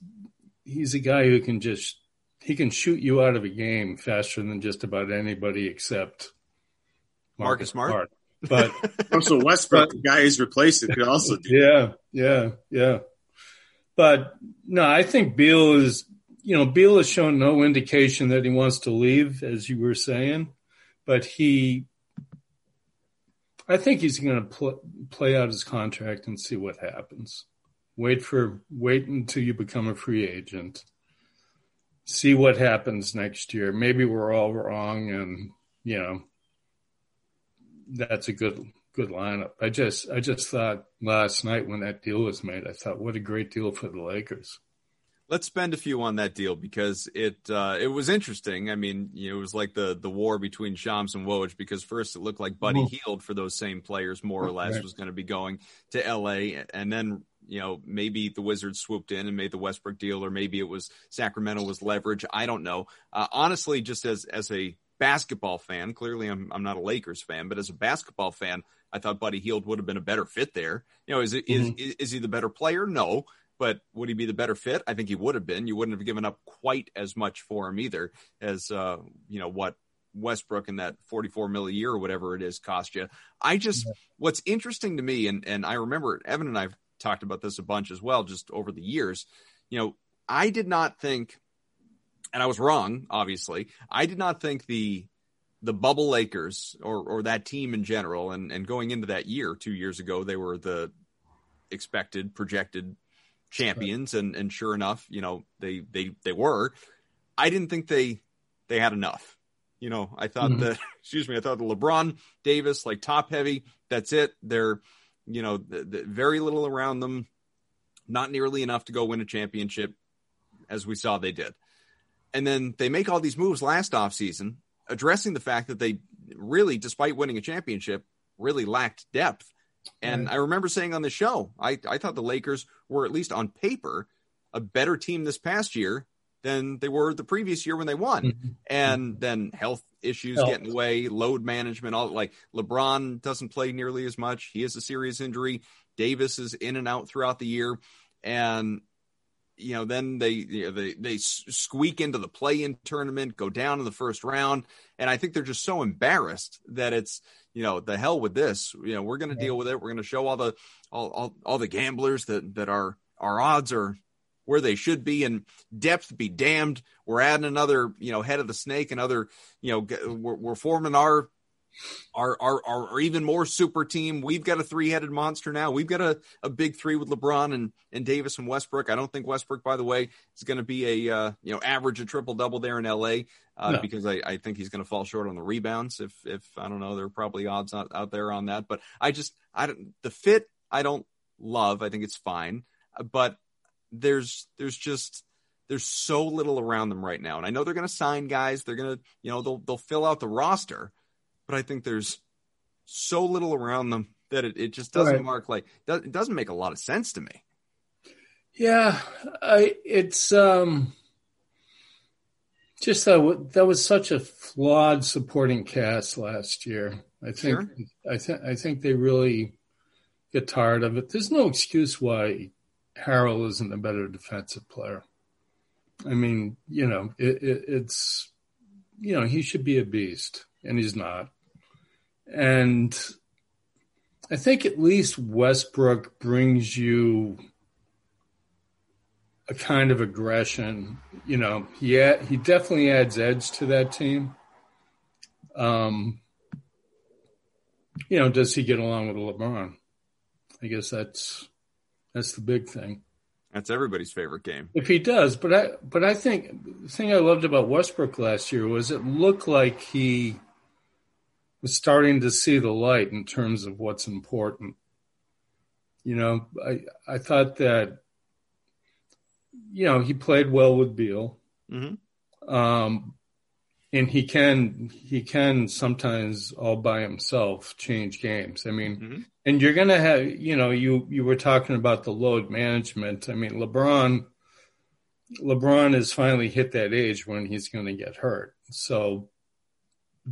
S2: he's a guy who can just he can shoot you out of a game faster than just about anybody except
S1: Marcus, Marcus Smart.
S3: But also Westbrook, the guy who's replaced it, could also do.
S2: Yeah, yeah, yeah. But no, I think Beal is. You know, Beal has shown no indication that he wants to leave, as you were saying, but he. I think he's going to pl- play out his contract and see what happens. Wait for wait until you become a free agent. See what happens next year. Maybe we're all wrong, and you know that's a good good lineup. I just I just thought last night when that deal was made, I thought what a great deal for the Lakers.
S1: Let's spend a few on that deal because it uh, it was interesting. I mean, you know, it was like the the war between Shams and Woj because first it looked like Buddy mm-hmm. Hield for those same players more or less right. was going to be going to L.A. and then you know maybe the Wizards swooped in and made the Westbrook deal or maybe it was Sacramento was leverage. I don't know. Uh, honestly, just as as a basketball fan, clearly I'm I'm not a Lakers fan, but as a basketball fan, I thought Buddy Hield would have been a better fit there. You know, is it mm-hmm. is, is he the better player? No, but would he be the better fit? I think he would have been. You wouldn't have given up quite as much for him either as uh, you know what Westbrook and that 44 mil a year or whatever it is cost you. I just yeah. what's interesting to me, and and I remember Evan and I've talked about this a bunch as well, just over the years. You know, I did not think and I was wrong, obviously. I did not think the the bubble Lakers or or that team in general, and and going into that year, two years ago, they were the expected projected champions, and and sure enough, you know they they they were. I didn't think they they had enough. You know, I thought mm-hmm. that excuse me, I thought the LeBron Davis like top heavy. That's it. They're you know the, the, very little around them, not nearly enough to go win a championship, as we saw they did. And then they make all these moves last offseason, addressing the fact that they really, despite winning a championship, really lacked depth. And. I remember saying on the show, I, I thought the Lakers were, at least on paper, a better team this past year than they were the previous year when they won. Mm-hmm. And then health issues health. getting away, load management, all like LeBron doesn't play nearly as much. He has a serious injury. Davis is in and out throughout the year. And you know, then they you know, they they squeak into the play-in tournament, go down in the first round, and I think they're just so embarrassed that it's you know the hell with this. You know, we're going to deal with it. We're going to show all the all, all all the gamblers that that our our odds are where they should be and depth be damned. We're adding another you know head of the snake, another you know we're, we're forming our our, our, our, even more super team. We've got a three headed monster now. We've got a, a big three with LeBron and, and Davis and Westbrook. I don't think Westbrook, by the way, is going to be a, uh, you know, average a triple double there in LA, uh, no. because I, I think he's going to fall short on the rebounds. If, if I don't know, there are probably odds out, out there on that, but I just, I don't, the fit, I don't love. I think it's fine, but there's, there's just, there's so little around them right now. And I know they're going to sign guys. They're going to, you know, they'll, they'll fill out the roster but I think there's so little around them that it, it just doesn't right. mark like it doesn't make a lot of sense to me.
S2: Yeah, I it's um just that that was such a flawed supporting cast last year. I think sure. I think I think they really get tired of it. There's no excuse why Harrell isn't a better defensive player. I mean, you know, it, it, it's you know he should be a beast, and he's not. And I think at least Westbrook brings you a kind of aggression. You know, he he definitely adds edge to that team. Um, you know, does he get along with LeBron? I guess that's that's the big thing.
S1: That's everybody's favorite game.
S2: If he does, but I but I think the thing I loved about Westbrook last year was it looked like he was starting to see the light in terms of what's important. You know, I I thought that you know he played well with Beal, mm-hmm. um, and he can he can sometimes all by himself change games. I mean, mm-hmm. and you're gonna have you know you you were talking about the load management. I mean, LeBron. LeBron has finally hit that age when he's going to get hurt. So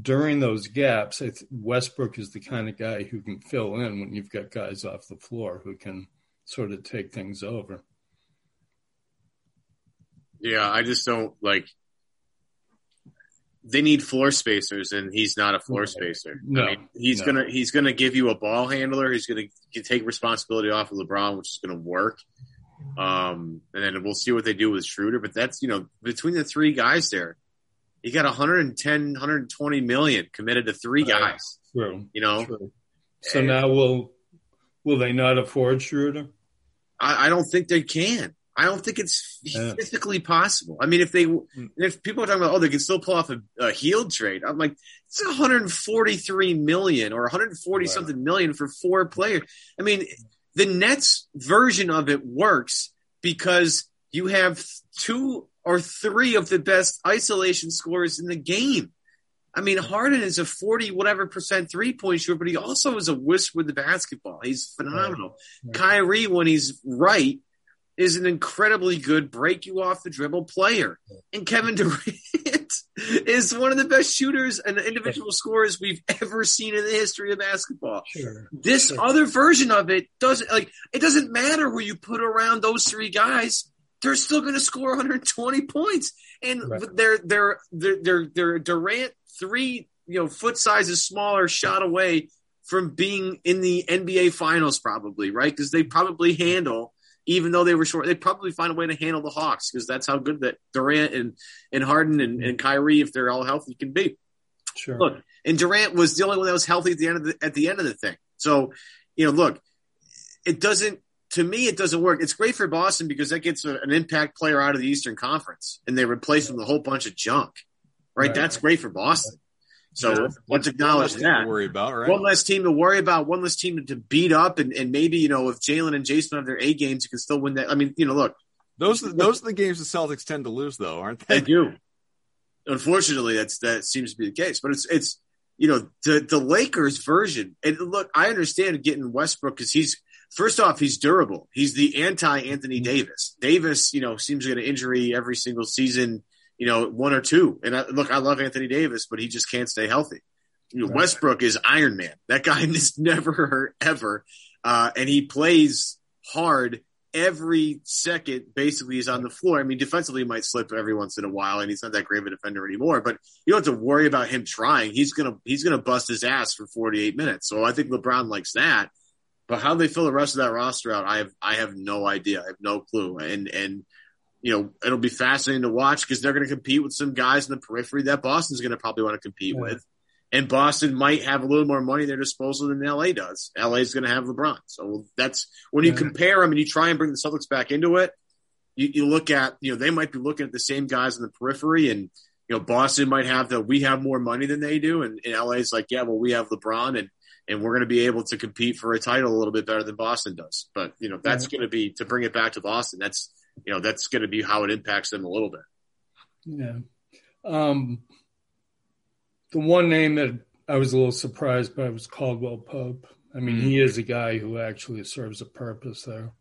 S2: during those gaps, Westbrook is the kind of guy who can fill in when you've got guys off the floor who can sort of take things over.
S3: Yeah, I just don't like. They need floor spacers, and he's not a floor spacer.
S2: No,
S3: I mean, he's
S2: no.
S3: gonna he's gonna give you a ball handler. He's gonna take responsibility off of LeBron, which is gonna work. Um, and then we'll see what they do with Schroeder. But that's you know between the three guys there, you got 110, 120 million committed to three guys.
S2: True.
S3: You know,
S2: True. So now will will they not afford Schroeder?
S3: I, I don't think they can. I don't think it's
S2: Yeah.
S3: physically possible. I mean, if they, mm. if people are talking about, oh, they can still pull off a, a Hield trade, I'm like, it's 143 million or 140
S2: Right.
S3: something million for four players. I mean, the Nets version of it works because you have two or three of the best isolation scorers in the game. I mean, Harden is a 40 whatever percent three point shooter, but he also is a whisk with the basketball. He's phenomenal.
S2: Right.
S3: Kyrie, when he's right, is an incredibly good break you off the dribble player. And Kevin Durant is one of the best shooters and individual scorers we've ever seen in the history of basketball.
S2: Sure.
S3: This
S2: Sure.
S3: other version of it doesn't like it doesn't matter who you put around those three guys. They're still going to score 120 points, and
S2: Right.
S3: they're they're they're they're they're Durant three you know foot sizes smaller shot away from being in the NBA Finals probably right because they probably handle even though they were short they probably find a way to handle the Hawks because that's how good that Durant and and Harden and, and Kyrie if they're all healthy can be.
S2: Sure.
S3: Look, and Durant was the only one that was healthy at the end of the at the end of the thing. So, you know, look, it doesn't to me it doesn't work. It's great for Boston because that gets a, an impact player out of the Eastern Conference and they replace him with a whole bunch of junk. Right?
S2: Right.
S3: That's great for Boston. So
S1: Yeah.
S3: let's acknowledge
S1: less thing to
S3: that.
S1: worry about, right?
S3: One less team to worry about, one less team to beat up, and, and maybe, you know, if Jaylen and Jayson have their A games, you can still win that. I mean, you know, look,
S1: those are, those are the games the Celtics tend to lose, though, aren't
S3: They
S1: they?
S3: do. Unfortunately, that's that seems to be the case. But it's it's you know the the Lakers version. And look, I understand getting Westbrook because he's first off he's durable. He's the anti Anthony Davis. Davis, you know, seems to get an injury every single season. You know, one or two. And I, look, I love Anthony Davis, but he just can't stay healthy. You know. Westbrook is Iron Man. That guy is never hurt ever, uh, and he plays hard every second. Basically, he's on the floor. I mean, defensively, he might slip every once in a while, and he's not that great of a defender anymore. But you don't have to worry about him trying. He's gonna he's gonna bust his ass for 48 minutes. So I think LeBron likes that. But how they fill the rest of that roster out, I have I have no idea. I have no clue. And and you know it'll be fascinating to watch because they're going to compete with some guys in the periphery that Boston's going to probably want to compete
S2: Yeah.
S3: with. And Boston might have a little more money at their disposal than LA does. LA is going to have LeBron. So that's when you
S2: Yeah.
S3: compare them and you try and bring the Celtics back into it. You, you look at, you know, they might be looking at the same guys in the periphery and, you know, Boston might have the, we have more money than they do. And, and LA is like, yeah, well, we have LeBron and, and we're going to be able to compete for a title a little bit better than Boston does. But, you know, that's going to be, to bring it back to Boston, that's, you know, that's going to be how it impacts them a little bit.
S2: Yeah. Um, the one name that I was a little surprised by was Caldwell Pope. I mean, he is a guy who actually serves a purpose there.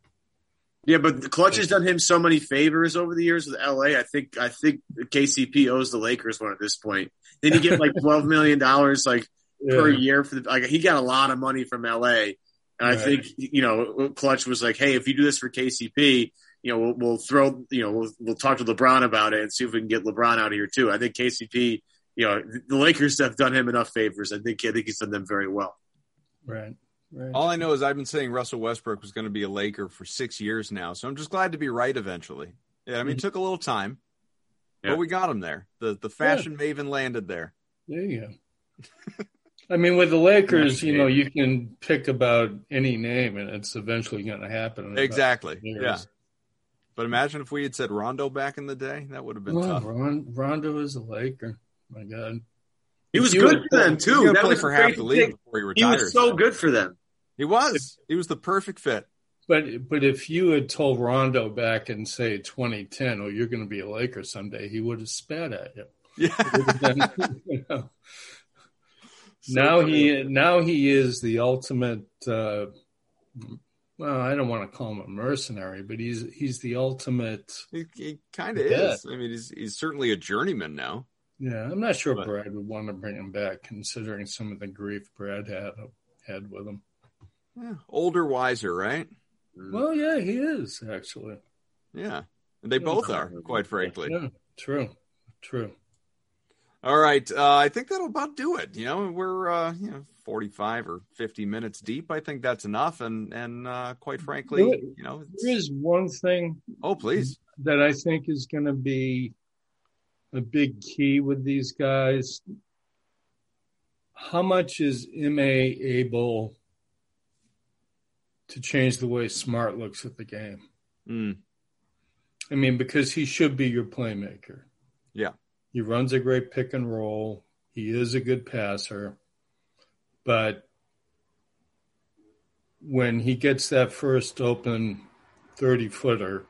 S3: Yeah, but the Klutch has done him so many favors over the years with LA. I think I think KCP owes the Lakers one at this point. Then you get like twelve million dollars like per year for the like he got a lot of money from LA. And I think you know Klutch was like, hey, if you do this for KCP, you know we'll, we'll throw you know we'll, we'll talk to LeBron about it and see if we can get LeBron out of here too. I think KCP, you know, the Lakers have done him enough favors. I think I think he's done them very well.
S2: Right. Right.
S1: All I know is I've been saying Russell Westbrook was going to be a Laker for six years now, so I'm just glad to be right eventually. Yeah, I mean, it mm-hmm. took a little time,
S3: Yeah.
S1: but we got him there. The the fashion maven landed there.
S2: There you go. I mean, with the Lakers, you know, you can pick about any name, and it's eventually going to happen.
S1: Exactly. Yeah. But imagine if we had said Rondo back in the day, that would have been
S2: Well,
S1: tough.
S2: Ron, Rondo is a Laker. My God.
S3: He was
S2: He
S3: good
S2: was-
S3: for them
S1: He was
S3: too. That was
S1: for half the league
S3: thing.
S1: before he
S3: retired.
S1: He
S3: was so good for them.
S1: He was. He was the perfect fit.
S2: But but if you had told Rondo back in say 2010, "Oh, you're going to be a Laker someday," he would have spat at you.
S1: Yeah.
S2: It would have been, you know.
S1: So
S2: now he now he is the ultimate. Uh, well, I don't want to call him a mercenary, but he's he's the ultimate.
S1: He, he kind of is. I mean, he's he's certainly a journeyman now.
S2: Yeah, I'm not sure
S1: But-
S2: Brad would want to bring him back, considering some of the grief Brad had had with him.
S1: Yeah, older, wiser, right?
S3: Mm.
S2: Well, yeah, he is actually.
S1: Yeah, and they both are, quite frankly.
S2: Yeah, true, true.
S1: All right, uh, I think that'll about do it. You know, we're uh, you know 45 or 50 minutes deep. I think that's enough, and and uh, quite frankly, you know, it's-
S2: There is one thing
S1: oh please,
S2: that I think is going to be a big key with these guys. How much is Ime able to change the way Smart looks at the game?
S1: Mm,
S2: I mean, because he should be your playmaker.
S1: Yeah.
S2: He runs a great pick and roll. He is a good passer. But when he gets that first open 30 footer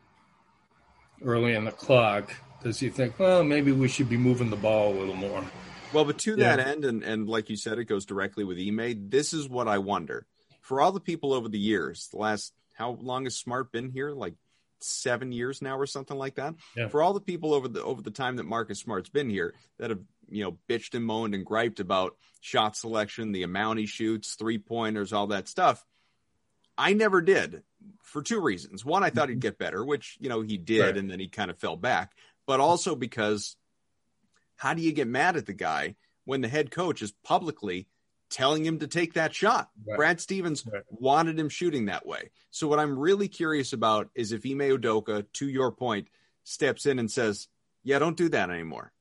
S2: early in the clock, does he think, well, maybe we should be moving the ball a little more?
S1: Well, but to
S2: Yeah.
S1: that end, and, and like you said, it goes directly with Ime. This is what I wonder. For all the people over the years, the last how long has Smart been here? Like seven years now, or something like that.
S2: Yeah.
S1: For all the people over the over the time that Marcus Smart's been here that have you know bitched and moaned and griped about shot selection, the amount he shoots, three pointers, all that stuff. I never did for two reasons. One, I thought he'd get better, which you know he did,
S2: Right.
S1: and then he kind of fell back. But also because how do you get mad at the guy when the head coach is publicly telling him to take that shot?
S2: Right.
S1: Brad Stevens
S2: Right.
S1: wanted him shooting that way. So what I'm really curious about is if Ime Udoka, to your point, steps in and says, "Yeah, don't do that anymore.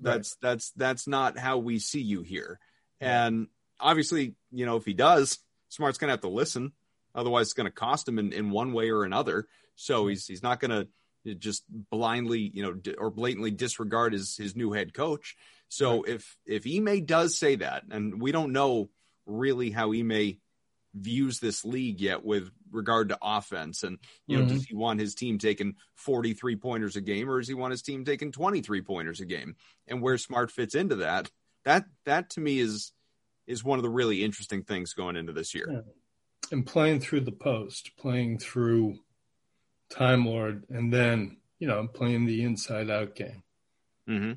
S2: Right.
S1: That's that's that's not how we see you here." And obviously, you know, if he does, Smart's going to have to listen. Otherwise, it's going to cost him in, in one way or another. So he's he's not going to just blindly, you know, or blatantly disregard his his new head coach. So if if Ime does say that, and we don't know really how Ime views this league yet with regard to offense, and you know,
S2: Mhm.
S1: does he want his team taking forty three pointers a game, or does he want his team taking twenty three pointers a game? And where Smart fits into that, that that to me is is one of the really interesting things going into this year.
S2: Yeah. And playing through the post, playing through Time Lord, and then, you know, playing the inside out game.
S1: hmm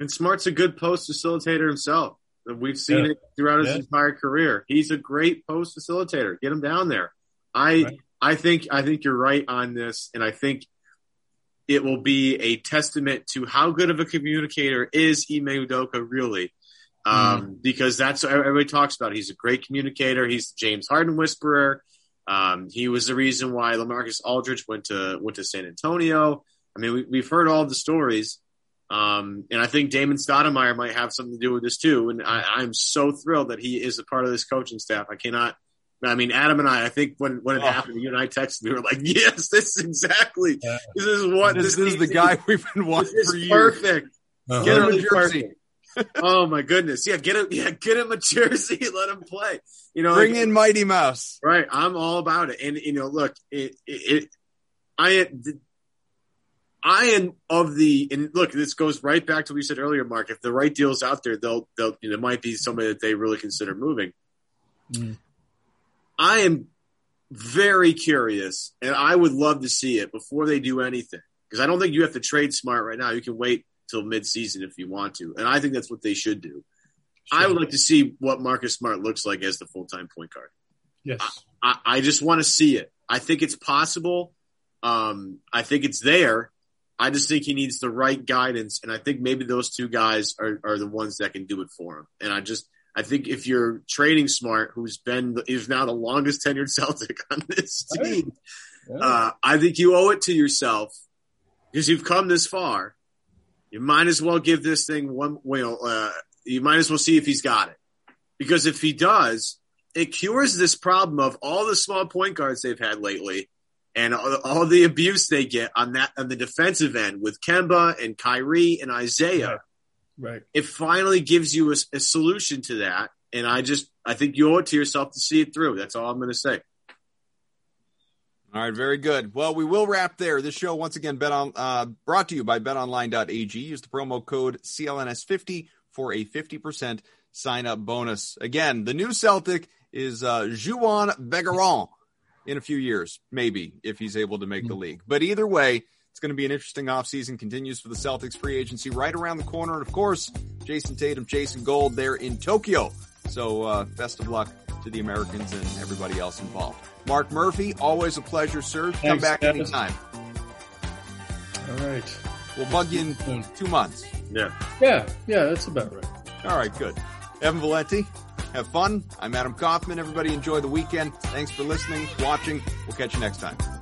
S3: And Smart's a good post facilitator himself. We've seen
S2: Yeah.
S3: it throughout his
S2: Yeah.
S3: entire career. He's a great post facilitator. Get him down there. I
S2: Right.
S3: I think I think you're right on this, and I think it will be a testament to how good of a communicator is Ime Udoka really. Um, because that's what everybody talks about. He's a great communicator. He's the James Harden whisperer. Um, he was the reason why LaMarcus Aldridge went to went to San Antonio. I mean, we, we've heard all the stories. Um, and I think Damon Stoudemire might have something to do with this too. And I, I'm so thrilled that he is a part of this coaching staff. I cannot. I mean, Adam and I. I think when when it
S1: Oh.
S3: happened, you and I texted. We were like, "Yes, this is exactly.
S2: Yeah.
S3: This is what
S1: This, this is the guy we've been watching for years.
S3: perfect.
S2: Uh-huh.
S3: Get him a
S1: jersey.
S3: jersey. oh my goodness! Yeah, get him. Yeah, get him a jersey. Let him play. You know,
S1: Bring
S3: like-
S1: in Mighty Mouse.
S3: Right. I'm all about it. And, you know, look, it, it, it I, I am of the, and look, this goes right back to what you said earlier, Mark. If the right deal's out there, they'll, they'll, you know, it might be somebody that they really consider moving.
S2: Mm.
S3: I am very curious and I would love to see it before they do anything because I don't think you have to trade smart right now. You can wait till mid season if you want to. And I think that's what they should do. I would like to see what Marcus Smart looks like as the full time point guard.
S2: Yes.
S3: I, I just want to see it. I think it's possible. Um, I think it's there. I just think he needs the right guidance, and I think maybe those two guys are, are the ones that can do it for him. And I just, I think if you're trading Smart, who's been is now the longest tenured Celtic on this team,
S2: Yeah.
S3: uh, I think you owe it to yourself because you've come this far. You might as well give this thing one. Well, uh, you might as well see if he's got it because if he does, it cures this problem of all the small point guards they've had lately and all, all the abuse they get on that on the defensive end with Kemba and Kyrie and Isaiah.
S2: Right. right.
S3: It finally gives you a, a solution to that, and I just I think you owe it to yourself to see it through. That's all I'm going to say.
S1: All right, very good. Well, we will wrap there. This show, once again, bet on uh, brought to you by betonline.ag. Use the promo code CLNS50 for a 50% sign up bonus. Again, the new Celtic is uh, Juhann Begarin in a few years, maybe, if he's able to make the league. But either way, It's going to be an interesting offseason. Continues for the Celtics free agency right around the corner. And of course, Jayson Tatum, Jason Gold there in Tokyo. So, uh, best of luck to the Americans and everybody else involved. Mark Murphy, always a pleasure, sir. Come back
S2: Dennis.
S1: anytime.
S2: All right.
S1: We'll bug you in two months.
S3: Yeah.
S2: Yeah, yeah, that's about right.
S1: All right, good. Evan Valenti, have fun. I'm Adam Kaufman. Everybody enjoy the weekend. Thanks for listening, watching. We'll catch you next time.